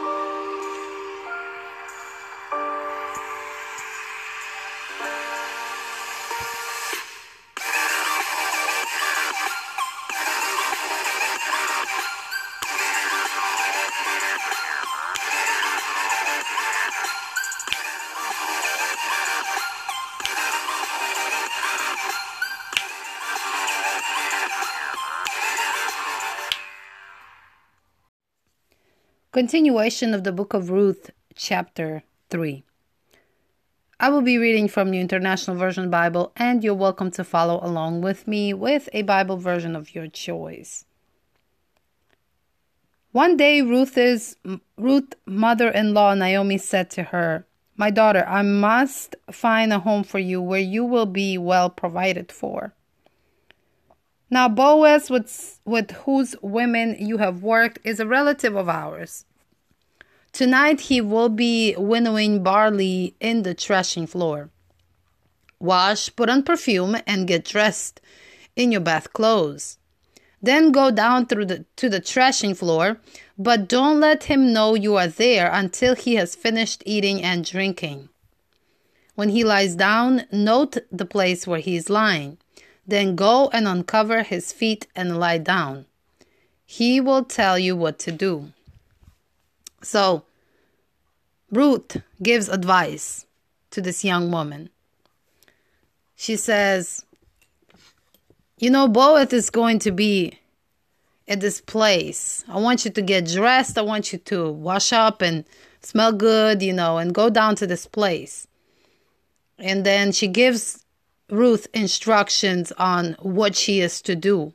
Bye. Continuation of the book of Ruth, chapter 3. I will be reading from the International Version Bible, and you're welcome to follow along with me with a Bible version of your choice. One day, Ruth's Ruth mother-in-law Naomi said to her, "My daughter, I must find a home for you where you will be well provided for." Now, Boaz, with, with whose women you have worked, is a relative of ours. Tonight he will be winnowing barley in the threshing floor. Wash, put on perfume, and get dressed in your bath clothes. Then go down through the, to the threshing floor, but don't let him know you are there until he has finished eating and drinking. When he lies down, note the place where he is lying. Then go and uncover his feet and lie down. He will tell you what to do. So, Ruth gives advice to this young woman. She says, You know, Boaz is going to be at this place. I want you to get dressed. I want you to wash up and smell good, you know, and go down to this place. And then she gives Ruth instructions on what she is to do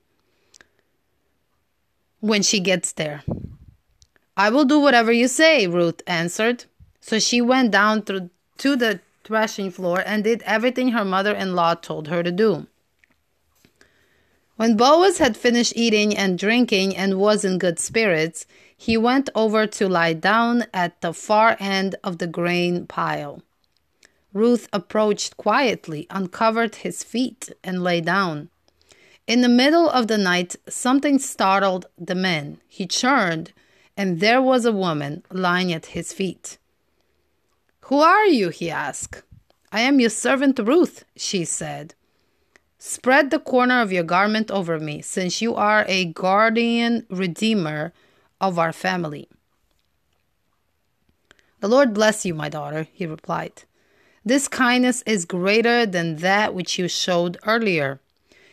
when she gets there. I will do whatever you say, Ruth answered. So she went down through, to the threshing floor and did everything her mother in law told her to do. When Boaz had finished eating and drinking and was in good spirits, he went over to lie down at the far end of the grain pile. Ruth approached quietly, uncovered his feet, and lay down. In the middle of the night, something startled the man. He turned, and there was a woman lying at his feet. Who are you? he asked. I am your servant Ruth, she said. Spread the corner of your garment over me, since you are a guardian redeemer of our family. The Lord bless you, my daughter, he replied. This kindness is greater than that which you showed earlier.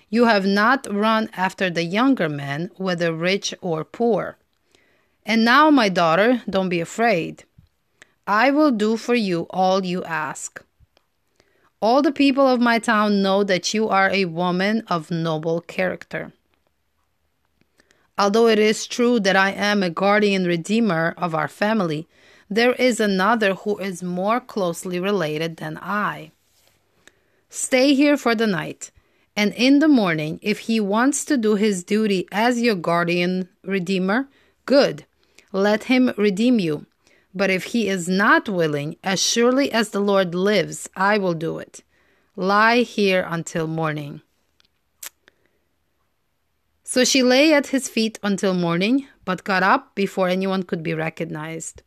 You have not run after the younger men, whether rich or poor. And now, my daughter, don't be afraid. I will do for you all you ask. All the people of my town know that you are a woman of noble character. Although it is true that I am a guardian redeemer of our family, there is another who is more closely related than I. Stay here for the night, and in the morning, if he wants to do his duty as your guardian redeemer, good, let him redeem you. But if he is not willing, as surely as the Lord lives, I will do it. Lie here until morning. So she lay at his feet until morning, but got up before anyone could be recognized.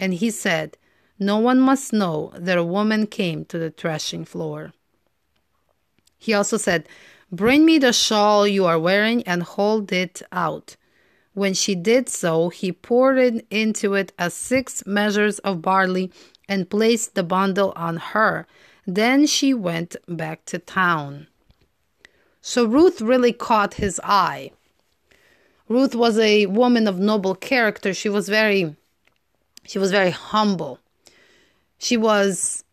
And he said, No one must know that a woman came to the threshing floor. He also said, Bring me the shawl you are wearing and hold it out. When she did so, he poured into it as six measures of barley and placed the bundle on her. Then she went back to town. So Ruth really caught his eye. Ruth was a woman of noble character. She was very she was very humble. She was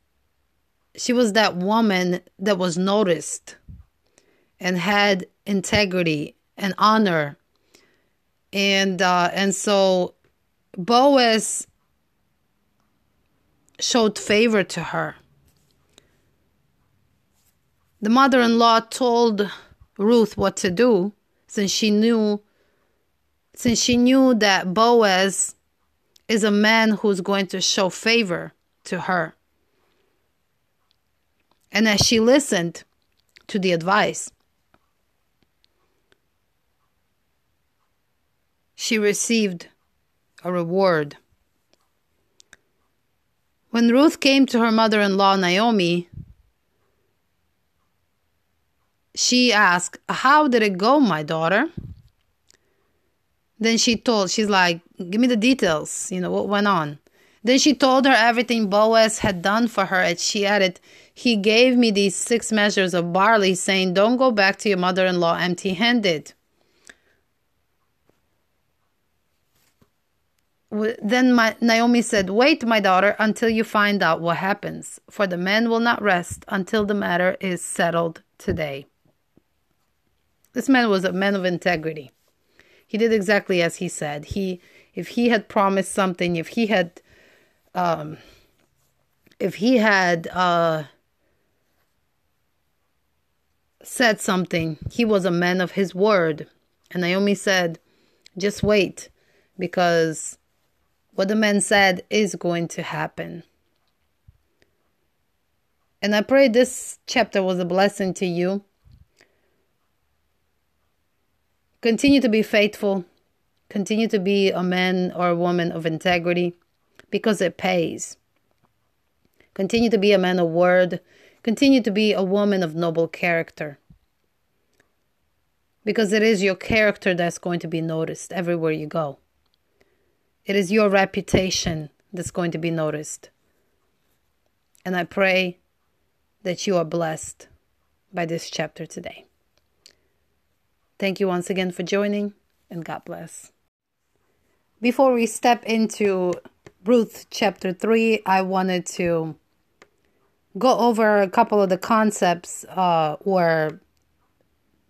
she was that woman that was noticed and had integrity and honor. And uh, and so Boaz showed favor to her. The mother-in-law told Ruth what to do since she knew since she knew that Boaz is a man who's going to show favor to her. And as she listened to the advice, she received a reward When Ruth came to her mother in law, Naomi, she asked, How did it go, my daughter? Then she told, she's like, Give me the details, you know, what went on. Then she told her everything Boaz had done for her, and she added, He gave me these six measures of barley, saying, Don't go back to your mother in law empty handed. Then my, Naomi said, Wait, my daughter, until you find out what happens, for the man will not rest until the matter is settled today. This man was a man of integrity. He did exactly as he said. He, if he had promised something, if he had, um, if he had uh, said something, he was a man of his word. And Naomi said, "Just wait, because what the man said is going to happen." And I pray this chapter was a blessing to you. Continue to be faithful. Continue to be a man or a woman of integrity because it pays. Continue to be a man of word. Continue to be a woman of noble character. Because it is your character that's going to be noticed everywhere you go. It is your reputation that's going to be noticed. And I pray that you are blessed by this chapter today. Thank you once again for joining, and God bless. Before we step into Ruth chapter 3, I wanted to go over a couple of the concepts uh, or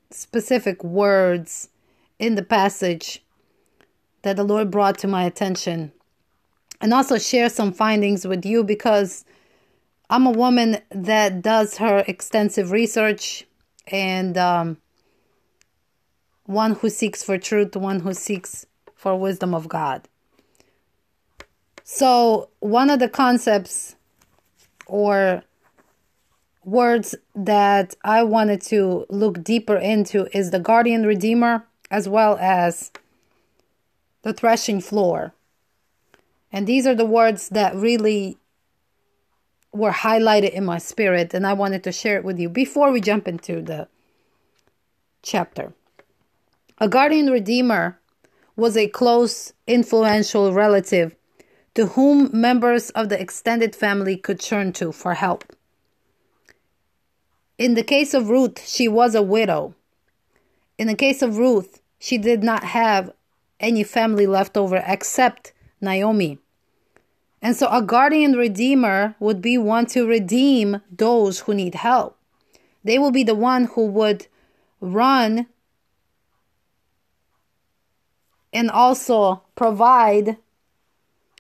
specific words in the passage that the Lord brought to my attention, and also share some findings with you because I'm a woman that does her extensive research and um, one who seeks for truth, one who seeks for wisdom of God. So, one of the concepts or words that I wanted to look deeper into is the guardian redeemer as well as the threshing floor. And these are the words that really were highlighted in my spirit, and I wanted to share it with you before we jump into the chapter. A guardian redeemer was a close, influential relative to whom members of the extended family could turn to for help. In the case of Ruth, she was a widow. In the case of Ruth, she did not have any family left over except Naomi. And so a guardian redeemer would be one to redeem those who need help. They will be the one who would run and also provide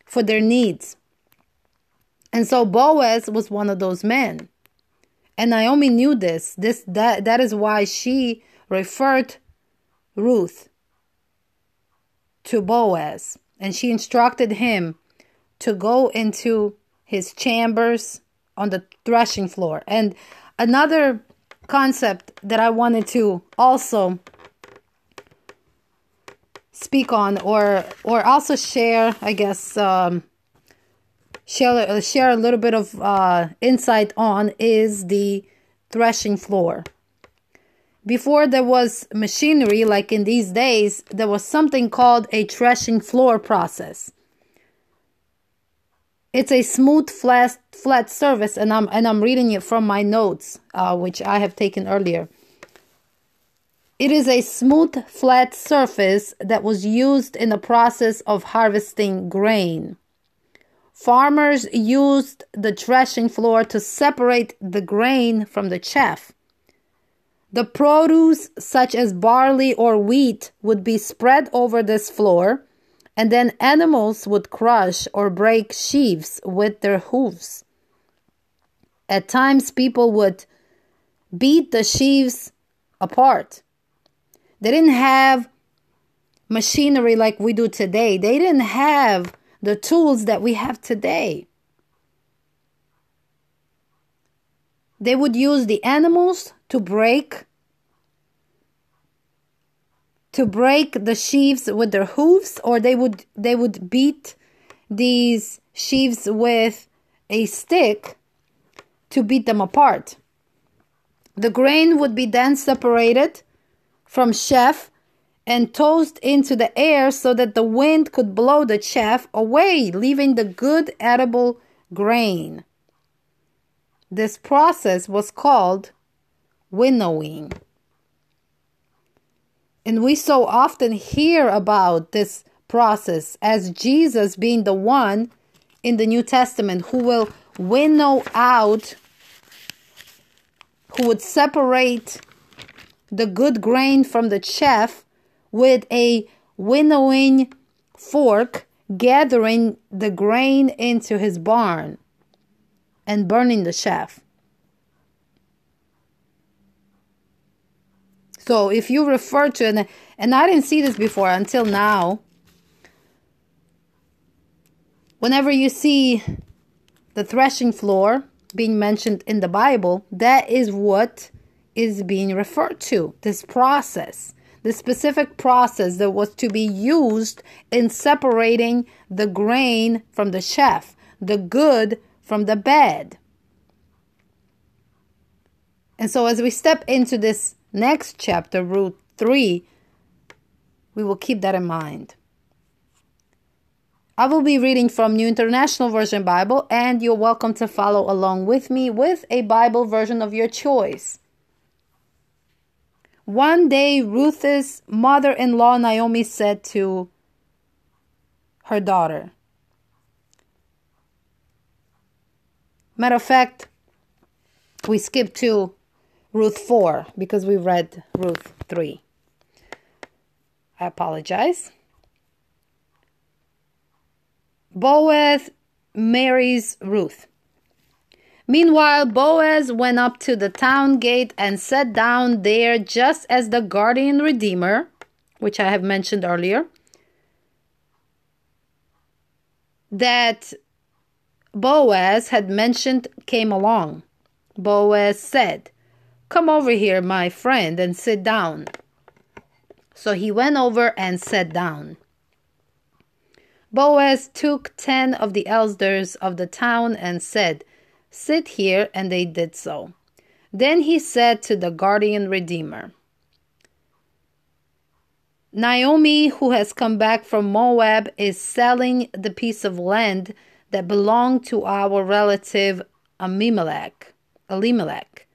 for their needs. And so Boaz was one of those men. And Naomi knew this. This that that is why she referred Ruth to Boaz and she instructed him to go into his chambers on the threshing floor. And another concept that I wanted to also speak on or or also share i guess um, share share a little bit of uh, insight on is the threshing floor. Before there was machinery like in these days there was something called a threshing floor process. It's a smooth flat flat surface and i'm and i'm reading it from my notes uh, which i have taken earlier it is a smooth, flat surface that was used in the process of harvesting grain. Farmers used the threshing floor to separate the grain from the chaff. The produce, such as barley or wheat, would be spread over this floor, and then animals would crush or break sheaves with their hooves. At times, people would beat the sheaves apart. They didn't have machinery like we do today. They didn't have the tools that we have today. They would use the animals to break to break the sheaves with their hooves or they would they would beat these sheaves with a stick to beat them apart. The grain would be then separated from chaff and tossed into the air so that the wind could blow the chaff away, leaving the good edible grain. This process was called winnowing. And we so often hear about this process as Jesus being the one in the New Testament who will winnow out, who would separate the good grain from the chaff with a winnowing fork, gathering the grain into his barn and burning the chaff. So if you refer to and and I didn't see this before until now. Whenever you see the threshing floor being mentioned in the Bible, that is what is being referred to. This process, the specific process that was to be used in separating the grain from the chaff, the good from the bad. And so as we step into this next chapter, Ruth 3, we will keep that in mind. I will be reading from New International Version Bible, and you're welcome to follow along with me with a Bible version of your choice. One day, Ruth's mother in law, Naomi, said to her daughter, Matter of fact, we skipped to Ruth 4 because we read Ruth 3. I apologize. Boaz marries Ruth. Meanwhile, Boaz went up to the town gate and sat down there just as the guardian redeemer, which I have mentioned earlier, that Boaz had mentioned came along. Boaz said, Come over here, my friend, and sit down. So he went over and sat down. Boaz took ten of the elders of the town and said, Sit here, and they did so. Then he said to the guardian redeemer, Naomi, who has come back from Moab, is selling the piece of land that belonged to our relative Amimelech. Elimelech.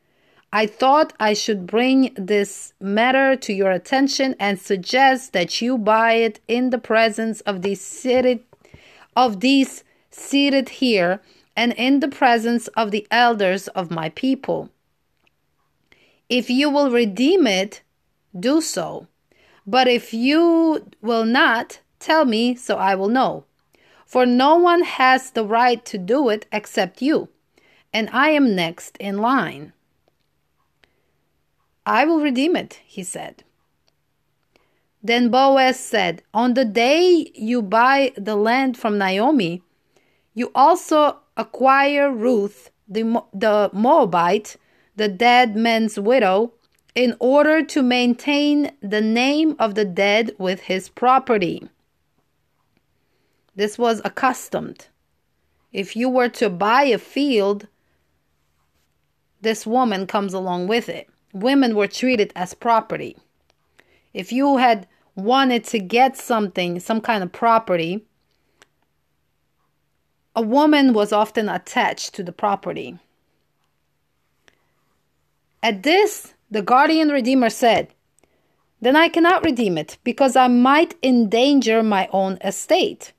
I thought I should bring this matter to your attention and suggest that you buy it in the presence of these seated of these seated here and in the presence of the elders of my people. If you will redeem it, do so. But if you will not, tell me so I will know. For no one has the right to do it except you, and I am next in line. I will redeem it, he said. Then Boaz said, On the day you buy the land from Naomi, you also acquire Ruth, the, the Moabite, the dead man's widow, in order to maintain the name of the dead with his property. This was accustomed. If you were to buy a field, this woman comes along with it women were treated as property. If you had wanted to get something, some kind of property, a woman was often attached to the property. At this, the guardian redeemer said, Then I cannot redeem it, because I might endanger my own estate.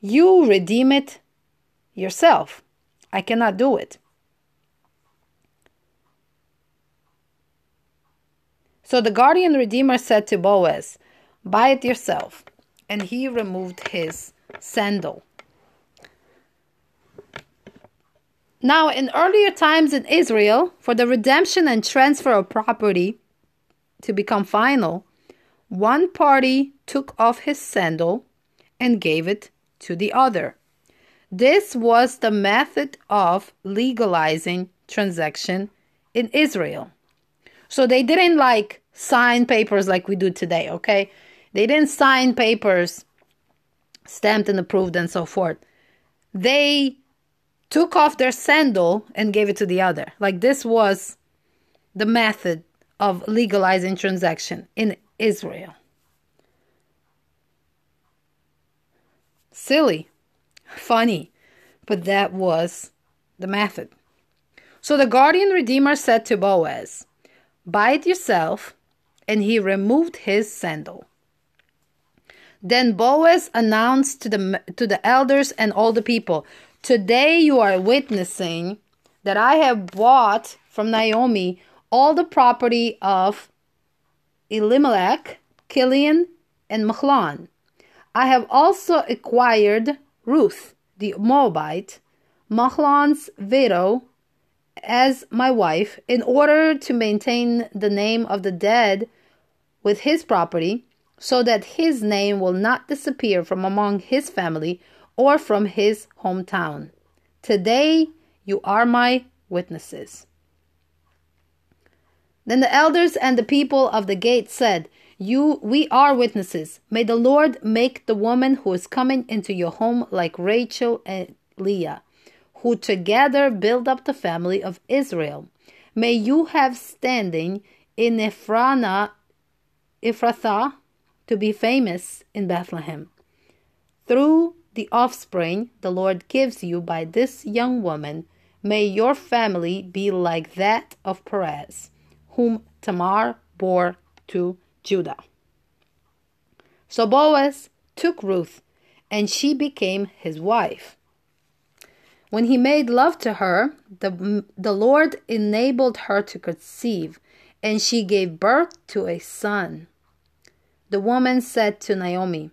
You redeem it yourself. I cannot do it. So the guardian redeemer said to Boaz, Buy it yourself. And he removed his sandal. Now, in earlier times in Israel, for the redemption and transfer of property to become final, one party took off his sandal and gave it to the other. This was the method of legalizing transaction in Israel. So they didn't like sign papers like we do today, okay? They didn't sign papers stamped and approved and so forth. They took off their sandal and gave it to the other. Like this was the method of legalizing transaction in Israel. Silly, funny, but that was the method. So the guardian redeemer said to Boaz, Buy it yourself, and he removed his sandal. Then Boaz announced to the, to the elders and all the people, Today you are witnessing that I have bought from Naomi all the property of Elimelech, Kilion, and Mahlon. I have also acquired Ruth, the Moabite, Mahlon's widow, as my wife, in order to maintain the name of the dead with his property, so that his name will not disappear from among his family or from his hometown. Today you are my witnesses. Then the elders and the people of the gate said, You we are witnesses. May the Lord make the woman who is coming into your home like Rachel and Leah, who together build up the family of Israel. May you have standing in Ephrathah, Ephrathah to be famous in Bethlehem. Through the offspring the Lord gives you by this young woman, may your family be like that of Perez, whom Tamar bore to Judah. So Boaz took Ruth, and she became his wife. When he made love to her, the, the Lord enabled her to conceive, and she gave birth to a son. The woman said to Naomi,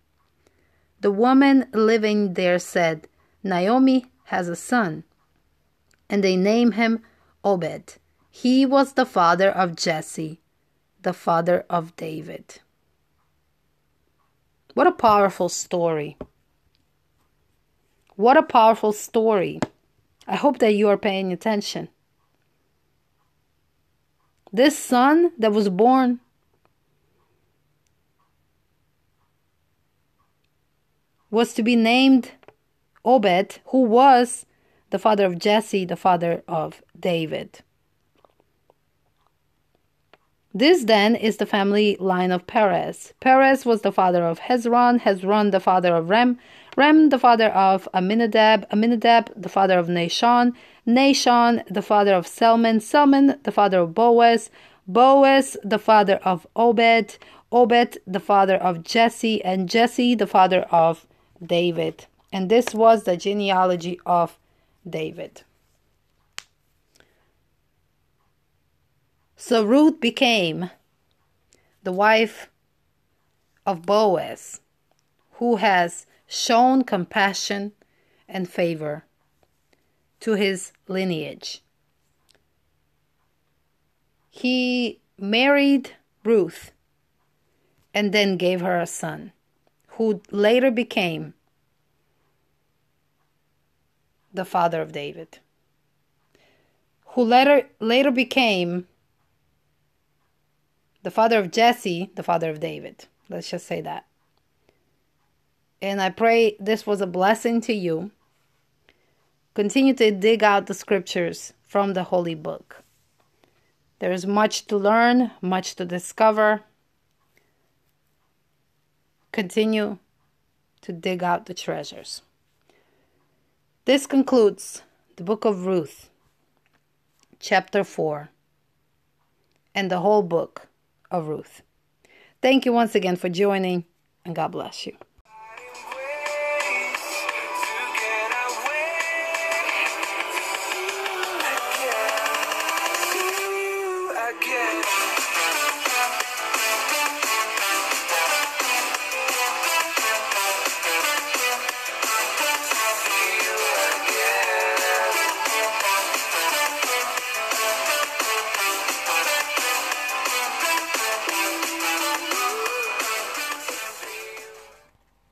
The woman living there said, Naomi has a son. And they named him Obed. He was the father of Jesse, the father of David. What a powerful story. What a powerful story. I hope that you are paying attention. This son that was born was to be named Obed, who was the father of Jesse, the father of David. This then is the family line of Perez. Perez was the father of Hezron, Hezron the father of Rem, Rem the father of Aminadab, Aminadab the father of Nahshon, Nahshon the father of Salmon, Salmon the father of Boaz, Boaz the father of Obed, Obed the father of Jesse, and Jesse the father of David. And this was the genealogy of David. So Ruth became the wife of Boaz, who has shown compassion and favor to his lineage. He married Ruth and then gave her a son who later became the father of David, who later later became the father of Jesse, the father of David. Let's just say that. And I pray this was a blessing to you. Continue to dig out the scriptures from the holy book. There is much to learn, much to discover continue to dig out the treasures. This concludes the book of Ruth, chapter 4, and the whole book of Ruth. Thank you once again for joining, and God bless you.